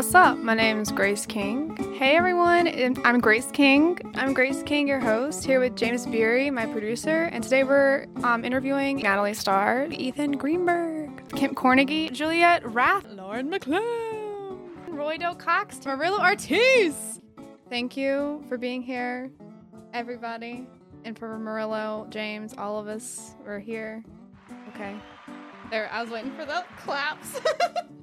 What's up? My name is Grace King. Hey everyone, I'm Grace King. I'm Grace King, your host, here with James Beery, my producer, and today we're um, interviewing Natalie Starr, Ethan Greenberg, Kim Cornegie, Juliet Rath, Lauren McLeod, Roy Doe Cox, Marilla Ortiz. Thank you for being here, everybody. And for Marillo, James, all of us, we're here. Okay. There, I was waiting for the claps.